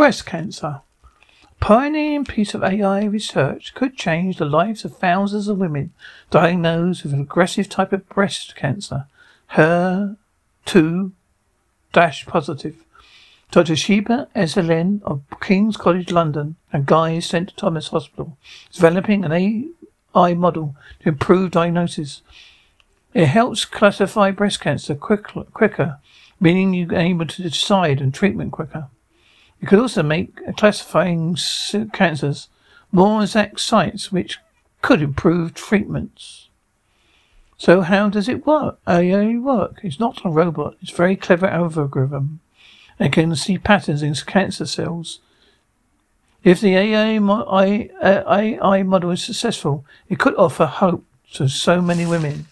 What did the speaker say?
Breast cancer. A pioneering piece of AI research could change the lives of thousands of women diagnosed with an aggressive type of breast cancer. Her 2 dash positive. Dr. Sheba Ezelin of King's College London and Guy's St. Thomas Hospital is developing an AI model to improve diagnosis. It helps classify breast cancer quick, quicker, meaning you're able to decide on treatment quicker. It could also make classifying cancers more exact sites, which could improve treatments. So how does it work? AI work? It's not a robot. It's a very clever algorithm. It can see patterns in cancer cells. If the AI, AI model is successful, it could offer hope to so many women.